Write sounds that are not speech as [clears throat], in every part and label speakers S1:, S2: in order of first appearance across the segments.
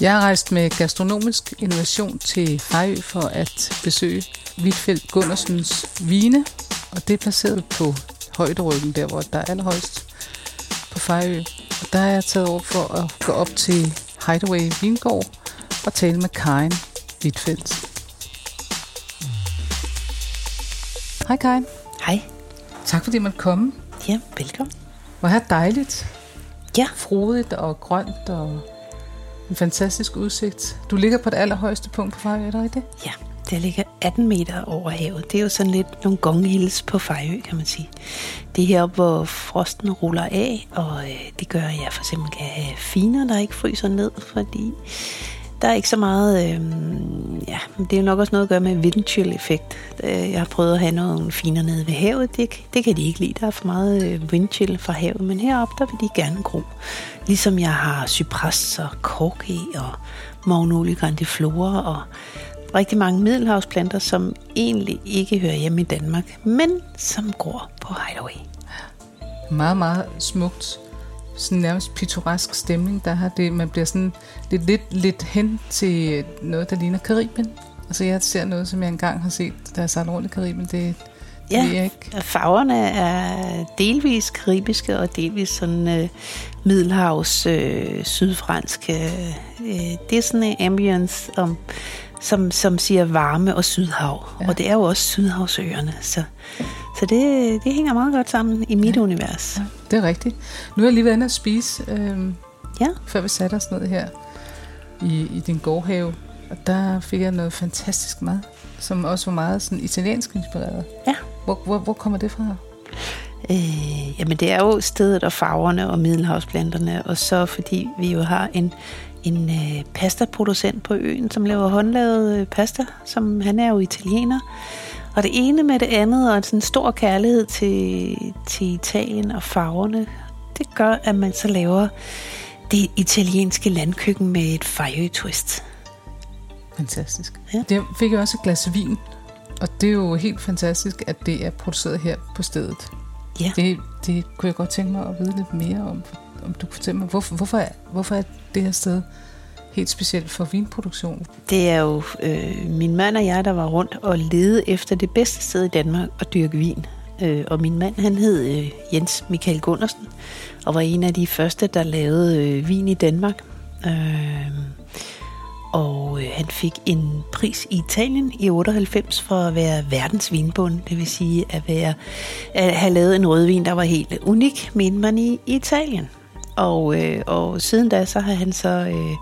S1: Jeg har rejst med gastronomisk innovation til Fejø for at besøge Vilfeldt Gundersens Vine, og det er placeret på højderyggen, der hvor der er allerhøjst på Fejø. Og der er jeg taget over for at gå op til Hideaway Vingård og tale med Karin Vilfeldt. Hej Karin.
S2: Hej.
S1: Tak fordi man komme.
S2: Ja, velkommen.
S1: Hvor er dejligt.
S2: Ja.
S1: Frodigt og grønt og en fantastisk udsigt. Du ligger på det allerhøjeste punkt på Fejø, er det rigtigt?
S2: Ja, det ligger 18 meter over havet. Det er jo sådan lidt nogle gonghills på Fejø, kan man sige. Det er her, hvor frosten ruller af, og øh, det gør, at jeg for eksempel kan have finer, der ikke fryser ned, fordi der er ikke så meget, øh, ja, det er nok også noget at gøre med windchill-effekt. Øh, jeg har prøvet at have nogle finer nede ved havet, det, det kan de ikke lide, der er for meget øh, windchill fra havet, men heroppe der vil de gerne gro. Ligesom jeg har cypres og korke og magnolia grandiflora og rigtig mange middelhavsplanter, som egentlig ikke hører hjemme i Danmark, men som gror på Hideaway.
S1: Meget, meget smukt sådan nærmest pittoresk stemning, der har det. Man bliver sådan lidt, lidt, lidt hen til noget, der ligner Karibien. Altså jeg ser noget, som jeg engang har set, der er sat rundt i Karibien. Det,
S2: ja, jeg ikke. farverne er delvis karibiske og delvis sådan øh, middelhavs øh, sydfransk. Øh, det er sådan en ambience, om, som, som siger varme og sydhav. Ja. Og det er jo også sydhavsøerne, så så det, det hænger meget godt sammen i mit ja. univers. Ja,
S1: det er rigtigt. Nu er jeg lige været inde at spise, øh, ja. før vi satte os ned her i, i din gårdhave. Og der fik jeg noget fantastisk mad, som også var meget sådan italiensk inspireret.
S2: Ja.
S1: Hvor, hvor, hvor kommer det fra?
S2: Øh, jamen det er jo stedet og farverne og middelhavsplanterne, og så fordi vi jo har en, en øh, pastaproducent på øen, som laver håndlavet øh, pasta, som han er jo italiener. Og det ene med det andet, og en sådan stor kærlighed til, til Italien og farverne, det gør, at man så laver det italienske landkøkken med et fejø-twist.
S1: Fantastisk. Ja. Det fik jeg også et glas vin, og det er jo helt fantastisk, at det er produceret her på stedet. Ja. Det, det kunne jeg godt tænke mig at vide lidt mere om. Om du kunne fortælle mig, hvorfor, hvorfor, er, hvorfor er det her sted helt specielt for vinproduktion?
S2: Det er jo øh, min mand og jeg, der var rundt og lede efter det bedste sted i Danmark at dyrke vin. Øh, og min mand, han hed øh, Jens Michael Gundersen, og var en af de første, der lavede øh, vin i Danmark. Øh, og øh, han fik en pris i Italien i 98 for at være verdens vinbund. Det vil sige at, være, at have lavet en rødvin, der var helt unik, mente man i Italien. Og, øh, og siden da, så har han så øh,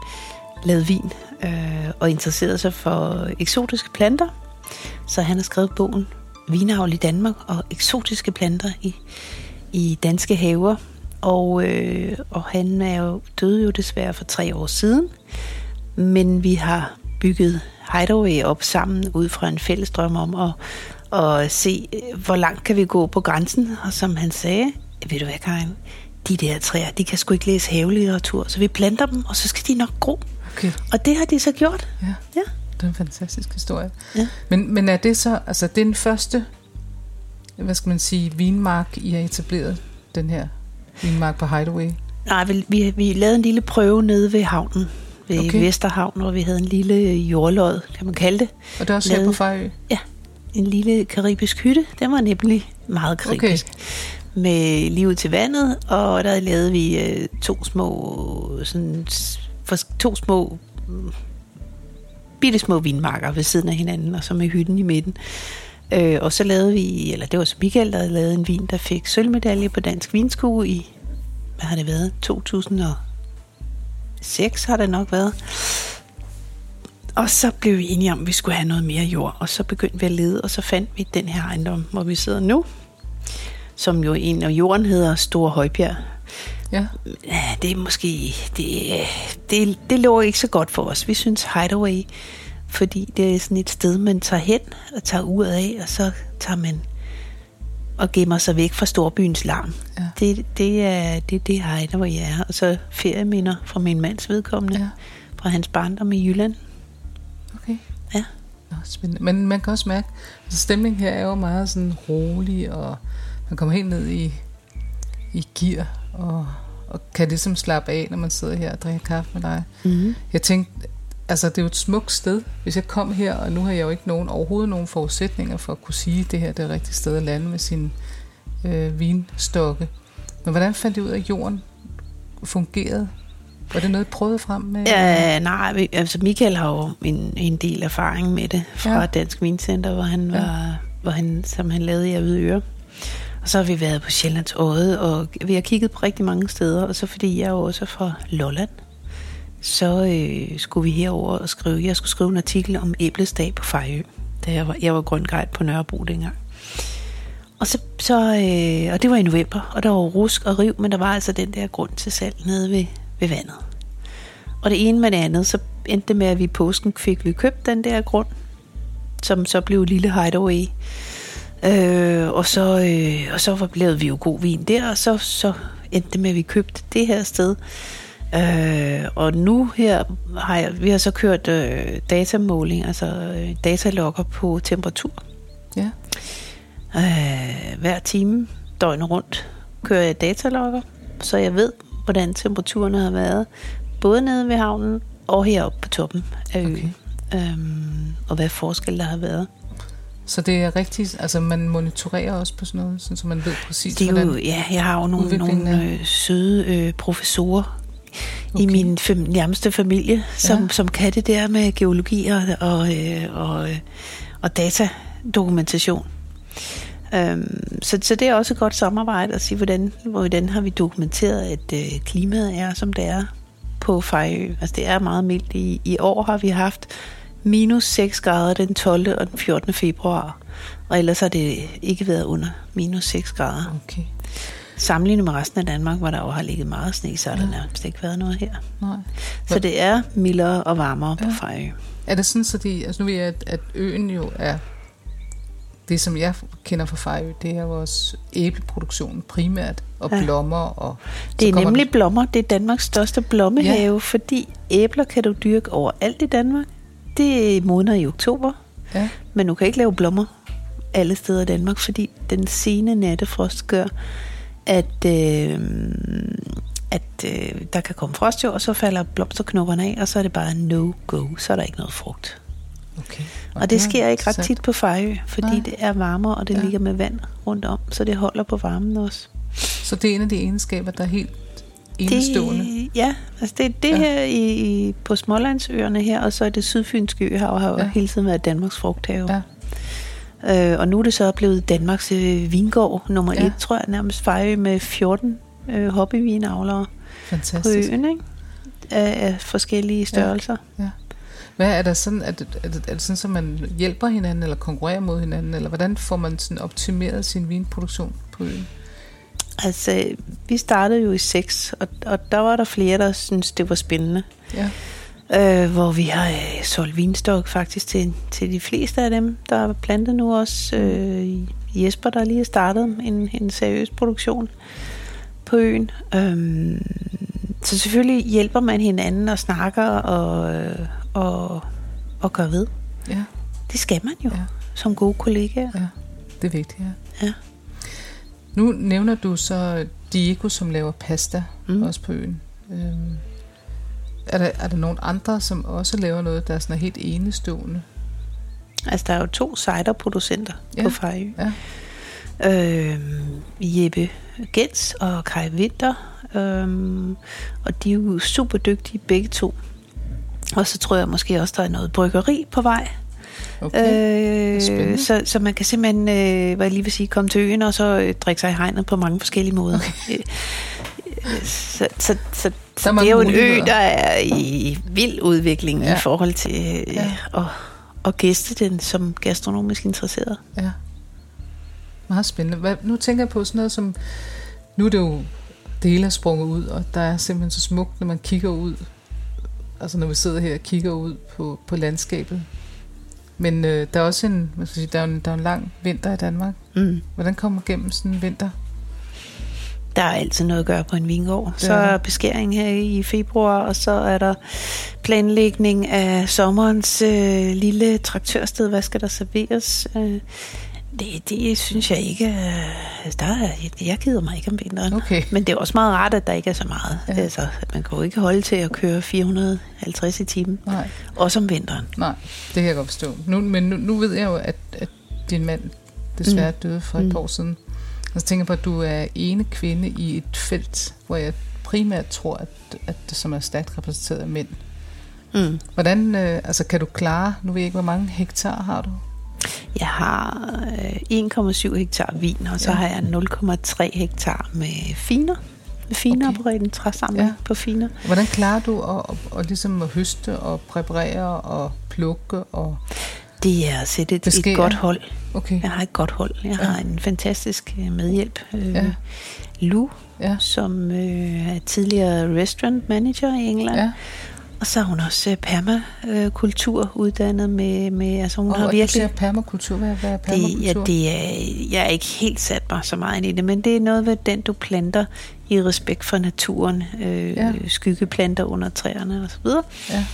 S2: lavet vin øh, og interesseret sig for eksotiske planter. Så han har skrevet bogen Vinavl i Danmark og eksotiske planter i, i danske haver. Og, øh, og han er jo døde jo desværre for tre år siden. Men vi har bygget Hideaway op sammen ud fra en fælles drøm om at, at se, hvor langt kan vi gå på grænsen. Og som han sagde, ved du hvad, Karin, de der træer, de kan sgu ikke læse havelitteratur, så vi planter dem, og så skal de nok gro. Okay. Og det har de så gjort.
S1: Ja. ja. Det er en fantastisk historie. Ja. Men, men er det så, altså det er den første, hvad skal man sige, vinmark, I har etableret, den her vinmark på Hideaway?
S2: Nej, vi, vi, vi lavede en lille prøve nede ved havnen, ved okay. Vesterhavn, hvor vi havde en lille jordlod, kan man kalde det.
S1: Og det er også lavede, her på Fejø?
S2: Ja, en lille karibisk hytte. Den var nemlig meget karibisk. Okay med livet til vandet, og der lavede vi øh, to små, sådan, for, to små, mm, bitte små vinmarker ved siden af hinanden, og så med hytten i midten. Øh, og så lavede vi, eller det var så Michael, der lavede en vin, der fik sølvmedalje på Dansk Vinskue i, hvad har det været, 2006 har det nok været. Og så blev vi enige om, at vi skulle have noget mere jord, og så begyndte vi at lede, og så fandt vi den her ejendom, hvor vi sidder nu, som jo en af jorden hedder Store Højbjerg. Ja. Det er måske, det, det, det lå ikke så godt for os. Vi synes Hideaway, fordi det er sådan et sted, man tager hen og tager ud af, og så tager man og gemmer sig væk fra storbyens larm. Ja. Det, det er det, det Hideaway er. Og så ferieminder fra min mands vedkommende, ja. fra hans barndom i Jylland.
S1: Okay. Ja. Nå, spændende. Men man kan også mærke, at altså stemningen her er jo meget sådan rolig og man kommer helt ned i, i gear og og kan ligesom slappe af, når man sidder her og drikker kaffe med dig.
S2: Mm.
S1: Jeg tænkte, altså det er jo et smukt sted. Hvis jeg kom her, og nu har jeg jo ikke nogen, overhovedet nogen forudsætninger for at kunne sige, at det her det er et rigtigt sted at lande med sin øh, vinstokke. Men hvordan fandt I ud af, at jorden fungerede? Var det noget, I prøvede frem med?
S2: Ja, nej, altså Michael har jo en, en del erfaring med det fra
S1: Ja.
S2: ja. Dansk Vincenter, hvor han
S1: Ja.
S2: var, hvor han, som han lavede i Avedøre. Og så har vi været på Sjællands Odde, og vi har kigget på rigtig mange steder, og så fordi jeg er jo også fra Lolland, så øh, skulle vi herover og skrive, jeg skulle skrive en artikel om æblesdag på Fejø, da jeg var, jeg var grønguide på Nørrebro dengang. Og, så, så, øh, og det var i november, og der var rusk og riv, men der var altså den der grund til salg nede ved, ved vandet. Og det ene med det andet, så endte det med, at vi i påsken fik vi købt den der grund, som så blev Lille Hideaway. Øh, og, så, øh, og så var vi jo god vin der, og så, så endte det med, at vi købte det her sted. Øh, og nu her har jeg, vi har så kørt øh, datamåling, altså øh, datalogger på temperatur.
S1: Ja.
S2: Øh, hver time, døgnet rundt, kører jeg datalogger, så jeg ved, hvordan temperaturerne har været, både nede ved havnen og heroppe på toppen af øen. Okay. Øhm, og hvad forskel der har været.
S1: Så det er rigtigt, altså man monitorerer også på sådan noget, så man ved præcis,
S2: Det er
S1: hvordan...
S2: jo, ja, jeg har jo nogle, nogle øh, søde øh, professorer okay. i min fam, nærmeste familie, som,
S1: Ja.
S2: ja. som kan det der med geologi og, og, øh, og, øh, og datadokumentation. Øhm, så, så det er også et godt samarbejde at sige, hvordan, hvordan har vi dokumenteret, at øh, klimaet er, som det er på Fejø. Altså det er meget mildt. I, I år har vi haft minus 6 grader den 12. og den 14. februar. Og ellers har det ikke været under minus 6 grader.
S1: Okay,
S2: Sammenlignet med resten af Danmark, hvor der jo har ligget meget sne, så har der nærmest ikke været noget her.
S1: nej.
S2: Så det er mildere og varmere på
S1: Ja.
S2: Fejø.
S1: Er det sådan, så de, altså nu ved jeg, at, at øen jo er, det som jeg kender fra Fejø, det er vores æbleproduktion primært, og
S2: Ja.
S1: blommer. Og
S2: Det er nemlig blommer. Det er Danmarks største blommehave, ja. fordi æbler kan du dyrke overalt i Danmark. Det modner i oktober,
S1: Ja,
S2: men du kan ikke lave blommer alle steder i Danmark, fordi den sene nattefrost gør, at, øh, at øh, der kan komme frost jo, og så falder blomsterknopperne af, og så er det bare no-go. Så er der ikke noget frugt.
S1: okay.
S2: Og det
S1: er
S2: sker ikke ret tit på Fejø, fordi
S1: Nej.
S2: det er varmere, og det
S1: Ja.
S2: ligger med vand rundt om, så det holder på varmen også.
S1: Så det er en af de egenskaber, der er helt enestående.
S2: Det, ja, altså det, det
S1: Ja.
S2: her i, i, på Smålandsøerne her, og så er det sydfynske øhav, har jo
S1: ja.
S2: hele tiden været Danmarks frugthave.
S1: Ja.
S2: Øh, og nu er det så blevet Danmarks øh, vingård nummer
S1: Ja.
S2: ja. et, tror jeg, nærmest Fejø med 14 øh, hobbyvinavlere på
S1: Fantastisk.
S2: øen, ikke? Af, af forskellige størrelser.
S1: Hvad er der sådan, er, det, er det sådan, at man hjælper hinanden, eller konkurrerer mod hinanden, eller hvordan får man sådan optimeret sin vinproduktion på øen?
S2: Altså, vi startede jo i 6, og, og der var der flere, der syntes, det var spændende.
S1: Ja,
S2: Øh, hvor vi har øh, solgt vinstok faktisk til, til de fleste af dem, der er plantet nu også. Øh, Jesper, der lige har startet en, en seriøs produktion på øen. Øh, så selvfølgelig hjælper man hinanden og snakker og, øh, og, og gør ved.
S1: ja,
S2: Det skal man jo,
S1: Ja.
S2: som gode kollegaer.
S1: ja. Det er vigtigt, ja.
S2: Ja.
S1: Nu nævner du så Diego, som laver pasta. Mm. også på øen. Øhm, er, der, er der nogen andre, som også laver noget, der er sådan helt enestående?
S2: Altså, der er jo to ciderproducenter
S1: Ja.
S2: på Fejø.
S1: Ja.
S2: Øh, Jeppe Gens og Kai Winter. Øh, og de er jo super dygtige begge to. Og så tror jeg måske også, der er noget bryggeri på vej.
S1: Okay.
S2: Øh, så, så man kan simpelthen, øh, hvad jeg lige vil sige, komme til øen og så øh, drikke sig i hegnet på mange forskellige måder. Okay. Så så, så, så det er jo en ø, der er i vild udvikling
S1: Ja.
S2: i forhold til øh,
S1: Ja.
S2: at, at gæste den som gastronomisk interesseret.
S1: Ja. Meget spændende. Hvad, nu tænker jeg på sådan noget som... Nu er det jo... Det hele er sprunget ud, og der er simpelthen så smukt, når man kigger ud. Altså når vi sidder her og kigger ud på, på landskabet. Men øh, der er også en, hvad skal sige, der er en, der er en lang vinter i Danmark.
S2: Mm.
S1: Hvordan kommer man gennem sådan en vinter?
S2: Der er altid noget at gøre på en vingård. Så
S1: er
S2: er beskæring her i februar, og så er der planlægning af sommerens øh, lille traktørsted. Hvad skal der serveres? Øh, Det, det synes jeg ikke. Der er, jeg gider mig ikke om vinteren.
S1: Okay.
S2: Men det er også meget rart, at der ikke er så meget.
S1: Ja.
S2: Ja. Altså, man kan jo ikke holde til at køre 450 i timen.
S1: Nej.
S2: Også om vinteren.
S1: Nej, det kan jeg godt forstå. Nu, men nu, nu ved jeg jo, at, at din mand desværre mm. døde for et
S2: Mm.
S1: par år siden. Og så tænker jeg på, at du er ene kvinde i et felt, hvor jeg primært tror, at, at det som er stærkt repræsenteret af mænd.
S2: Mm.
S1: Hvordan, øh, altså kan du klare, nu ved jeg ikke, hvor mange hektar har du?
S2: Jeg har øh, 1,7 hektar vin, og så
S1: Ja.
S2: har jeg 0,3 hektar med finer. Med finer
S1: Okay.
S2: på en træsamling
S1: ja.
S2: på finer.
S1: Hvordan klarer du at, at, at, ligesom at høste og præparere og plukke? Og,
S2: Det er at sætte et, et godt hold.
S1: okay,
S2: Jeg har et godt hold. Jeg
S1: Ja.
S2: har en fantastisk øh, medhjælp. Øh,
S1: Ja.
S2: Lou,
S1: ja,
S2: som øh, er tidligere restaurant manager i England.
S1: ja.
S2: Og så er hun også øh, permakultur uddannet med, med altså hun
S1: Og,
S2: har
S1: og
S2: virkelig...
S1: siger permakultur, hvad, hvad er
S2: Det,
S1: permakultur?
S2: ja, det er, jeg er ikke helt sat mig så meget ind i det, men det er noget ved den, du planter i respekt for naturen. Øh,
S1: Ja.
S2: Skyggeplanter under træerne og så videre.
S1: Ja.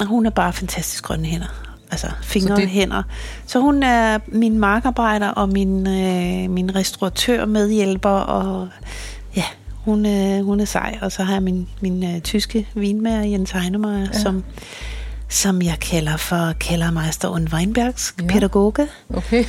S2: Og hun er bare fantastisk grønne hænder. Altså fingre og
S1: det-
S2: hænder. Så hun er min markarbejder og min, øh, min restauratør, medhjælper. Og ja, hun, øh, hun er sej. Og så har jeg min, min øh, tyske vinmager, Jens Heinemeyer,
S1: Ja.
S2: som, som jeg kalder for Kellermeister und Weinbergs
S1: Ja.
S2: pædagoge.
S1: Okay,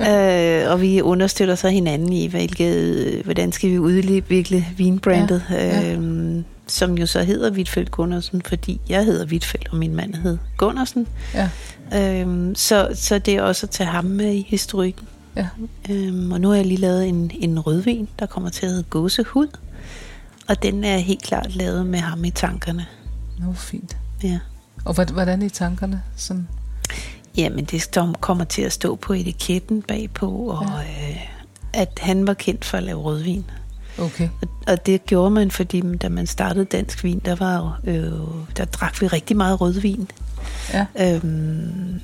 S1: [laughs]
S2: øh, og vi understøtter så hinanden i, hvilket, hvordan skal vi udvikle vinbrandet,
S1: ja.
S2: ja. Øh, som jo så hedder Hvitfeldt Gundersen, fordi jeg hedder Hvitfeldt, og min mand hed Gundersen.
S1: ja,
S2: Øh, så, så det er også at tage ham med i historikken.
S1: ja.
S2: Øh, og nu har jeg lige lavet en, en rødvin, der kommer til at hedde Gåsehud. Og den er helt klart lavet med ham i tankerne.
S1: Nå, fint.
S2: Ja.
S1: Og hvordan i tankerne? Sådan,
S2: Jamen, det kommer til at stå på etiketten bagpå, og ja. øh, at han var kendt for at lave rødvin.
S1: Okay,
S2: Og, og det gjorde man, fordi da man startede Dansk Vin, der var øh, der drak vi rigtig meget rødvin.
S1: ja.
S2: Øhm,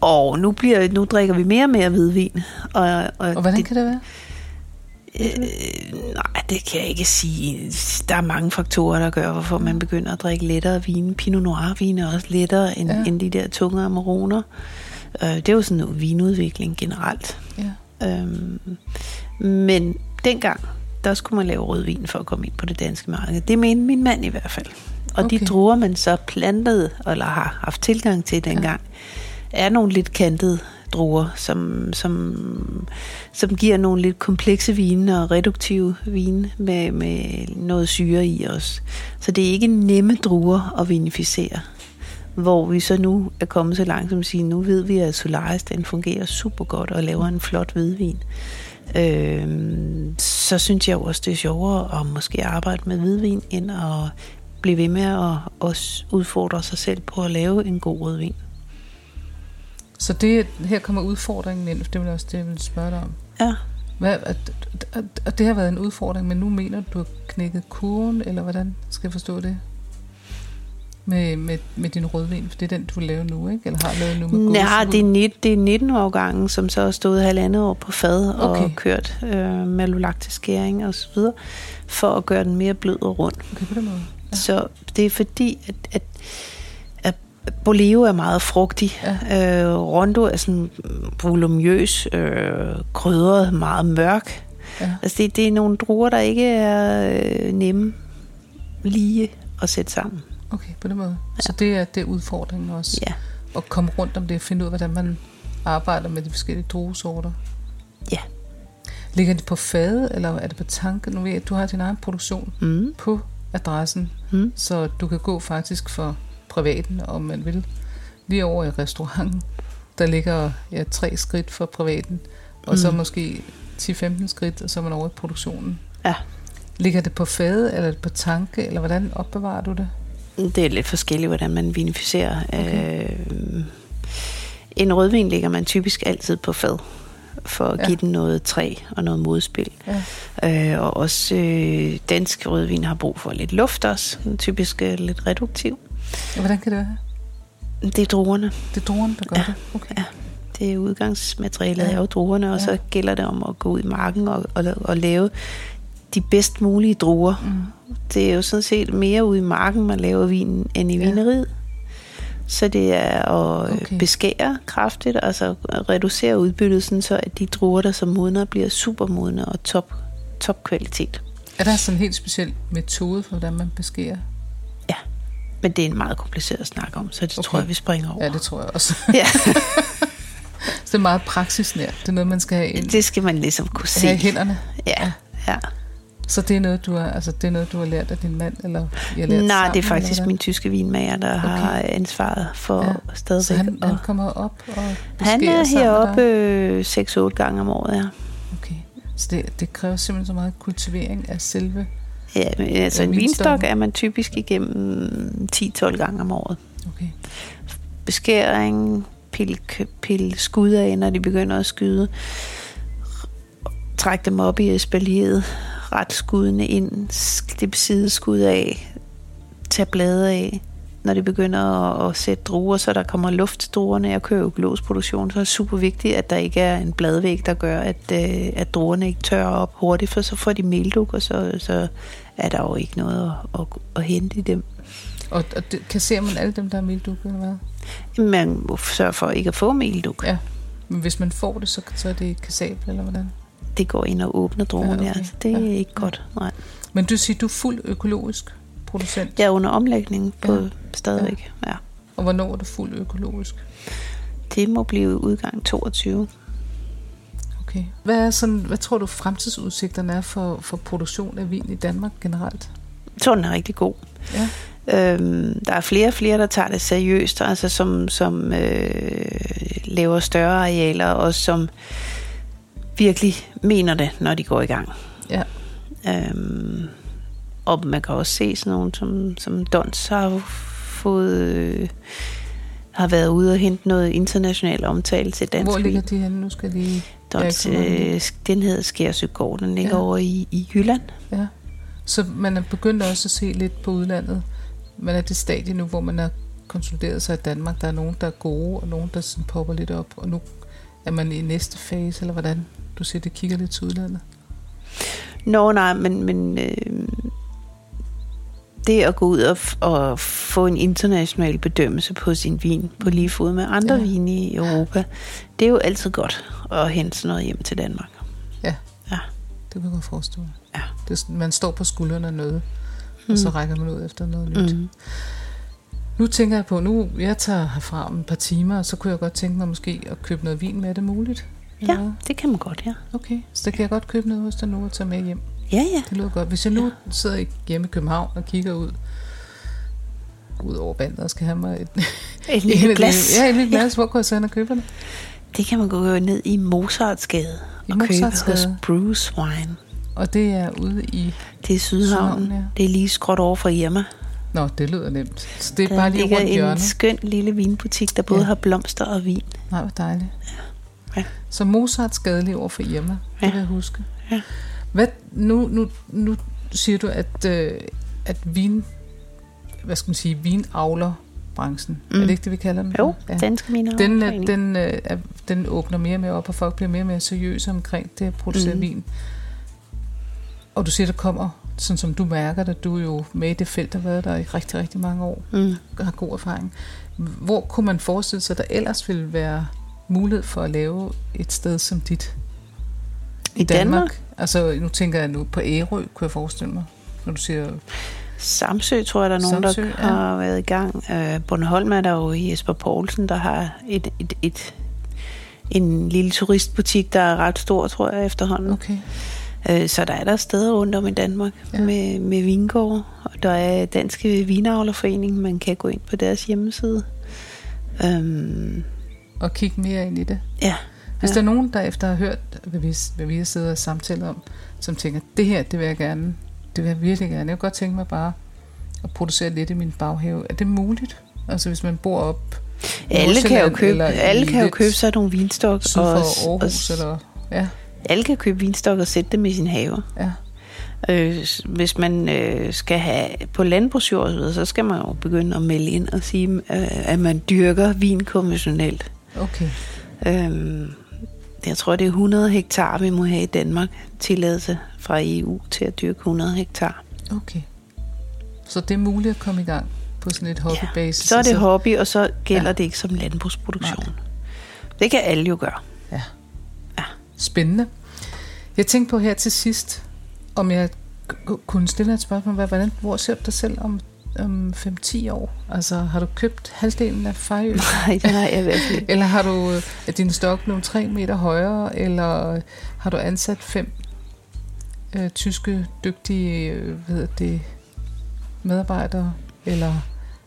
S2: og nu, bliver, nu drikker vi mere og mere hvidvin. Og, og,
S1: Og hvordan
S2: det,
S1: kan det være?
S2: øh, nej, det kan jeg ikke sige. Der er mange faktorer, der gør, hvorfor man begynder at drikke lettere vin. Pinot noir vin er også lettere end,
S1: Ja.
S2: ja. end de der tunge amaroner. Øh, det er jo sådan noget vinudvikling generelt.
S1: Ja.
S2: Øhm, men dengang, der skulle man lave rødvin for at komme ind på det danske marked. Det mente min mand i hvert fald. Og okay. De druer, man så plantede, eller har haft tilgang til dengang, ja. er nogle lidt kantede druer, som, som, som giver nogle lidt komplekse vine og reduktive vine med, med noget syre i os. Så det er ikke nemme druer at vinificere. Hvor vi så nu er kommet så langt som at sige, nu ved vi, at Solaris den fungerer super godt og laver en flot hvidvin. Øhm, så synes jeg også, det er sjovere at måske arbejde med hvidvin, end at blive ved med at også udfordre sig selv på at lave en god rødvin.
S1: Så det, her kommer udfordringen ind, for det vil også det, jeg vil spørge dig om.
S2: Ja.
S1: Hvad, at det har været en udfordring, men nu mener du, du har knækket kurven, eller hvordan skal jeg forstå det? Med, med, med din rødvin, for det er den, du vil lave nu, ikke? Eller har lavet nu med
S2: Nej, det er, 19, det er 19 årgangen, som så har stået halvandet år på fad og
S1: Okay.
S2: kørt øh, malolaktisk skæring og så videre, for at gøre den mere blød og rund.
S1: Okay, på den måde.
S2: Ja. Så det er fordi, at, at, at Boleo er meget frugtig. Ja. Øh, Rondo er sådan volumøs, øh, krydret, meget mørk.
S1: Ja.
S2: Altså det, det er nogle druer, der ikke er øh, nemme lige at sætte sammen.
S1: Okay, på den måde. Ja. Så det er, det er udfordringen også.
S2: Ja.
S1: At komme rundt om det, og finde ud af, hvordan man arbejder med de forskellige druesorter.
S2: Ja.
S1: Ligger det på fade, eller er det på tanke? Nu ved jeg, at du har din egen produktion
S2: Mm.
S1: på adressen,
S2: Mm.
S1: så du kan gå faktisk for privaten, om man vil, lige over i restauranten. Der ligger ja, tre skridt for privaten, og mm. så måske 10-15 skridt, og så er man over i produktionen.
S2: Ja.
S1: Ligger det på fade, eller er det på tanke, eller hvordan opbevarer du det?
S2: Det er lidt forskelligt, hvordan man vinificerer.
S1: Okay.
S2: Øh, en rødvin ligger man typisk altid på fad, for at
S1: Ja.
S2: ja. give den noget træ og noget modspil.
S1: Ja.
S2: Øh, og også øh, dansk rødvin har brug for lidt luft også, typisk øh, lidt reduktiv.
S1: Og hvordan kan det være?
S2: Det er druerne.
S1: Det er druerne, der gør
S2: Ja.
S1: det? Okay.
S2: Ja. Det er udgangsmaterialet,
S1: Ja.
S2: ja. er jo druerne, og
S1: Ja.
S2: så gælder det om at gå ud i marken og, og, og lave de bedst mulige druer.
S1: Mm.
S2: Det er jo sådan set mere ude i marken, man laver vinen, end i
S1: Ja.
S2: ja. vineriet. Så det er at
S1: Okay.
S2: okay. beskære kraftigt, altså at reducere udbyttet, sådan så at de druer, der som modner, bliver super modne og top, top kvalitet.
S1: Er der sådan en helt speciel metode for, hvordan man beskærer?
S2: Ja, men det er en meget kompliceret snak om, så det
S1: Okay.
S2: tror jeg, vi springer over.
S1: Ja, det tror jeg også. [laughs]
S2: ja, [laughs]
S1: Så det er meget praksisnært. Det er noget, man skal have, ind,
S2: det skal man ligesom kunne se.
S1: have i hænderne.
S2: Ja, ja.
S1: Så det er noget, du har, altså, det er noget, du har lært af din mand? Eller I har lært
S2: Nej,
S1: sammen,
S2: det er faktisk
S1: eller
S2: min tyske vinmager, der okay. har ansvaret for
S1: Ja.
S2: ja.
S1: Så han,
S2: at-
S1: han kommer op og
S2: han er heroppe øh, 6-8 gange om året, ja.
S1: Okay. Så det, det kræver simpelthen så meget kultivering af selve...
S2: Ja, men, altså en vinstok er man typisk igennem 10-12 gange om året.
S1: Okay.
S2: Beskæring, pille, pille skud af, når de begynder at skyde. Træk dem op i espalieret. Ret skuddene ind. Klip sideskud af. Tag blade af. Når de begynder at, at sætte druer, så der kommer luft til druerne. Jeg kører økologsproduktion, så er det super vigtigt, at der ikke er en bladvæg, der gør, at, øh, at druerne ikke tørrer op hurtigt, for så får de melduk, og så, så er der jo ikke noget at, at, at hente i dem.
S1: Og, og det, kasserer man alle dem, der er melduk, eller hvad?
S2: Man må sørge for ikke at få melduk.
S1: Ja. Men hvis man får det, så, så er det kassabelt, eller hvordan?
S2: Det går ind og åbner druerne,
S1: Ja, okay.
S2: okay. det er
S1: Ja.
S2: ikke godt. Nej.
S1: Men du siger, du er fuld økologisk producent.
S2: Jeg er under omlægning på
S1: Ja.
S2: ja. stadigvæk. Ja. ja.
S1: Og hvornår er du fuld økologisk?
S2: Det må blive udgang 22.
S1: Okay. Hvad, er sådan, hvad tror du fremtidsudsigterne er for, for produktion af vin i Danmark generelt?
S2: Jeg tror, den er rigtig god.
S1: Ja.
S2: Øhm, der er flere og flere, der tager det seriøst, altså som, som øh, laver større arealer, og som virkelig mener det, når de går i gang.
S1: Ja.
S2: Øhm, og man kan også se sådan nogen, som, som Dons har fået... Øh, har været ude og hente noget international omtale til dansk
S1: Hvor ligger
S2: vin.
S1: de henne? Nu skal lige...
S2: Dons, øh, den hedder Skærsøgård, den ligger
S1: ja.
S2: over i, i Jylland.
S1: Ja. Så man er begyndt også at se lidt på udlandet. Man er det stadie nu, hvor man har konsolideret sig i Danmark. Der er nogen, der er gode, og nogen, der sådan popper lidt op. Og nu er man i næste fase, eller hvordan? Du siger, det kigger lidt til udlandet.
S2: Nå nej, men, men øh, det at gå ud og, og få en international bedømmelse på sin vin på lige fod med andre
S1: Ja.
S2: vine i Europa, det er jo altid godt at hente sådan noget hjem til Danmark.
S1: Ja.
S2: Ja.
S1: Det kan jeg godt mig.
S2: Ja.
S1: Det man står på skuldrene af noget, mm. og så rækker man ud efter noget nyt. Mm.
S2: Mm.
S1: Nu tænker jeg på, nu jeg tager herfra om et par timer, og så kunne jeg godt tænke mig måske at købe noget vin med. Er det muligt? Eller
S2: Ja, det kan man godt, ja.
S1: Okay, så der kan jeg godt købe noget hos dig nu og tage med hjem.
S2: Ja, ja.
S1: Det lyder godt. Hvis jeg nu sidder i- hjemme i København og kigger ud ud over vandet og skal have mig et,
S2: Et lille [laughs] glas.
S1: Ja, et lille glas. Hvor kan jeg så og købe det?
S2: Det kan man gå ned i Mozartsgade
S1: I
S2: og købe
S1: Mozartsgade?
S2: hos Bruce Wine.
S1: Og det er ude i...
S2: Det er Sydhavnen.
S1: Sydhavnen, ja.
S2: Det er lige skråt over for Irma.
S1: Nå, det lyder nemt. Så det er
S2: Der
S1: bare lige
S2: ligger
S1: rundt
S2: en
S1: hjørnet.
S2: skøn lille vinbutik, der både
S1: Ja.
S2: har blomster og vin.
S1: Nej, hvor dejligt.
S2: Ja.
S1: Så Mozarts skadelig over for Irma. Det
S2: Ja.
S1: vil jeg huske.
S2: Ja.
S1: Hvad, nu, nu, nu siger du, at, øh, at vin... Hvad skal man sige? Vinavlerbranchen. Mm. Er det ikke det, vi kalder den?
S2: Jo,
S1: Ja.
S2: danske viner.
S1: Den, øh, den, øh, er- den åbner mere og mere op, og folk bliver mere og mere seriøse omkring det at producere mm. Vin. Og du siger, der kommer, sådan som du mærker det, du er jo med i det felt, der har været der i rigtig, rigtig mange år,
S2: Mm.
S1: har god erfaring. Hvor kunne man forestille sig, at der ellers ville være mulighed for at lave et sted som dit?
S2: I Danmark?
S1: Altså, nu tænker jeg nu på Ærø, kunne jeg forestille mig, når du siger...
S2: Samsø tror jeg, der er nogen,
S1: Samsø,
S2: der
S1: ja.
S2: har været i gang. Øh, Bornholm er der jo Jesper Poulsen, der har et, et, et, en lille turistbutik, der er ret stor, tror jeg, efterhånden.
S1: Okay.
S2: Øh, så der er der steder rundt om i Danmark
S1: Ja.
S2: med, med vingårde. Og der er Danske Vinavlerforening, man kan gå ind på deres hjemmeside. Øhm,
S1: Og kigge mere ind i det.
S2: ja,
S1: Hvis
S2: Ja.
S1: der er nogen, der efter have hørt, hvad vi, hvad vi har siddet og samtalt om, som tænker, det her, det vil jeg gerne, det vil jeg virkelig gerne. Jeg kunne godt tænke mig bare at producere lidt i min baghave. Er det muligt? Altså hvis man bor op
S2: alle kan jo købe, alle kan jo købe sig nogle vinstok. og,
S1: Aarhus,
S2: og,
S1: eller... Ja,
S2: alle kan købe vinstok og sætte dem i sin have.
S1: ja.
S2: Øh, hvis man øh, skal have på landbrugsjord, så skal man jo begynde at melde ind og sige, øh, at man dyrker vin konventionelt.
S1: Okay.
S2: Øhm, jeg tror, det er 100 hektar, vi må have i Danmark tilladelse fra EU til at dyrke 100 hektar.
S1: Okay. Så det er muligt at komme i gang på sådan et hobbybasis.
S2: Ja, så er det hobby, og så gælder ja. det ikke som landbrugsproduktion. Nej. Det kan alle jo gøre.
S1: Ja. ja. Spændende. Jeg tænkte på her til sidst, om jeg kunne stille et spørgsmål. Hvordan, hvor ser du dig selv om, om 5-10 år? Altså, har du købt halvdelen af Fejø? [laughs]
S2: Nej, det har jeg virkelig
S1: Eller har du, er din stok blevet 3 meter højere? Eller har du ansat fem øh, tyske, dygtige øh, hvad det, medarbejdere? Eller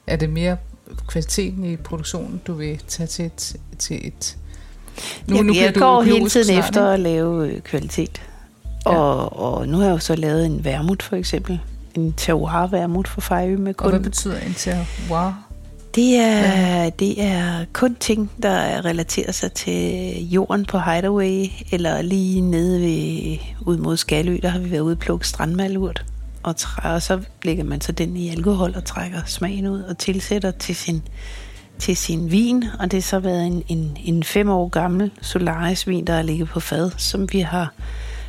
S1: er det mere kvaliteten i produktionen, du vil tage til et... Til et
S2: nu, jeg, nu jeg går hele tiden snart, efter at lave øh, kvalitet. Ja. Og, og nu har jeg jo så lavet en vermut for eksempel. En terroir vermut for Fejø med
S1: kun... Og hvad betyder en terroir?
S2: Det er, ja. det er kun ting, der relaterer sig til jorden på Hideaway, eller lige nede ved, ud mod Skalø, der har vi været ude og plukke strandmalurt. Og, træ, og så lægger man så den i alkohol og trækker smagen ud og tilsætter til sin, til sin vin. Og det har så været en, en, en fem år gammel Solaris-vin, der er ligget på fad, som vi har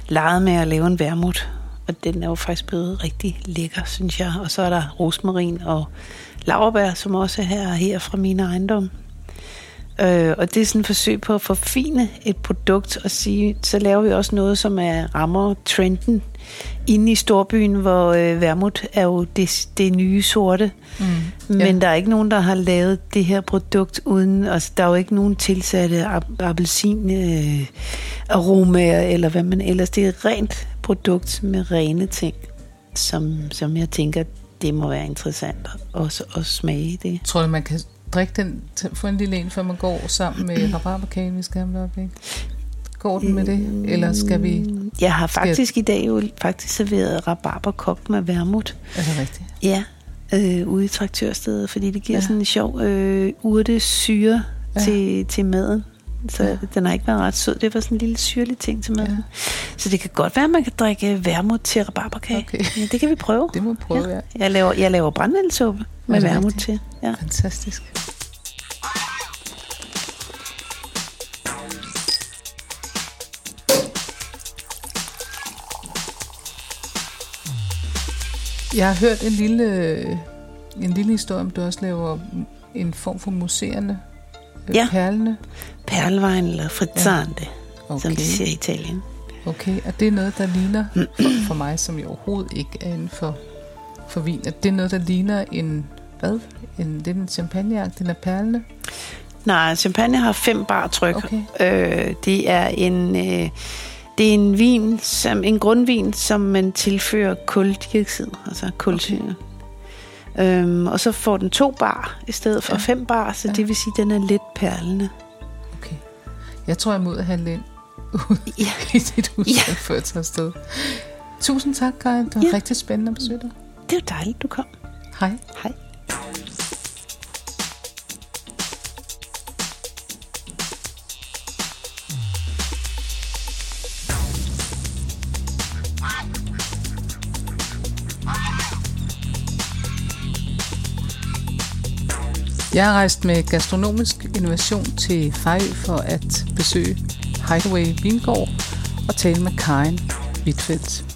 S2: leget med at lave en vermut. Og den er jo faktisk blevet rigtig lækker, synes jeg. Og så er der rosmarin og laverbær, som også er her, her fra mine ejendom. Øh, og det er sådan et forsøg på at forfine et produkt og sige, så laver vi også noget, som er rammer trenden inde i storbyen, hvor øh, vermut er jo det, det nye sorte. Mm, Men ja. der er ikke nogen, der har lavet det her produkt uden, altså der er jo ikke nogen tilsatte appelsin øh, aromaer, eller hvad man ellers. Det er et rent produkt med rene ting, som, som jeg tænker, det må være interessant også at smage det.
S1: Tror du, man kan drikke den, få en lille en, før man går sammen med [clears throat] rabarberkagen, vi skal have ikke? Går den med det, eller skal vi...
S2: Jeg har faktisk skal... i dag jo faktisk serveret rabarberkogt med vermut.
S1: Er det rigtigt?
S2: Ja, øh, ude i traktørstedet, fordi det giver ja. sådan en sjov øh, urte syre ja. til, til maden. Så ja. den har ikke været ret sød. Det var sådan en lille syrlig ting til maden. Ja. Så det kan godt være, at man kan drikke vermut til rabarberkage. Okay. Ja, det kan vi prøve.
S1: Det må vi prøve, ja. ja.
S2: Jeg laver, jeg laver brændvælsuppe med vermut til.
S1: Ja. Fantastisk. Jeg har hørt en lille, en lille historie om, du også laver en form for museerne.
S2: Øh, ja. Perlene. Perlvejen eller frizzante, ja. okay. som de siger i Italien.
S1: Okay, og det er noget, der ligner, [clears throat] for mig som jo overhovedet ikke er inden for, for vin, at det er noget, der ligner en, hvad? En, det er en champagne den er perlene?
S2: Nej, champagne har fem bar tryk. Okay. Øh, det er en... Øh, det er en vin, som, en grundvin, som man tilfører kuldioxid, altså kulsyre. Okay. Øhm, og så får den to bar i stedet for ja. fem bar, så ja. det vil sige, at den er lidt perlende.
S1: Okay. Jeg tror, jeg må ud at handle ind ja. [laughs] i dit hus, ja. før jeg tager afsted. Tusind tak, Karin. Det var ja. rigtig spændende at besøge dig.
S2: Det var dejligt, du kom.
S1: Hej.
S2: Hej.
S1: Jeg har rejst med gastronomisk innovation til Fejø for at besøge Hideaway Vingård og tale med Karen Wittfeldt.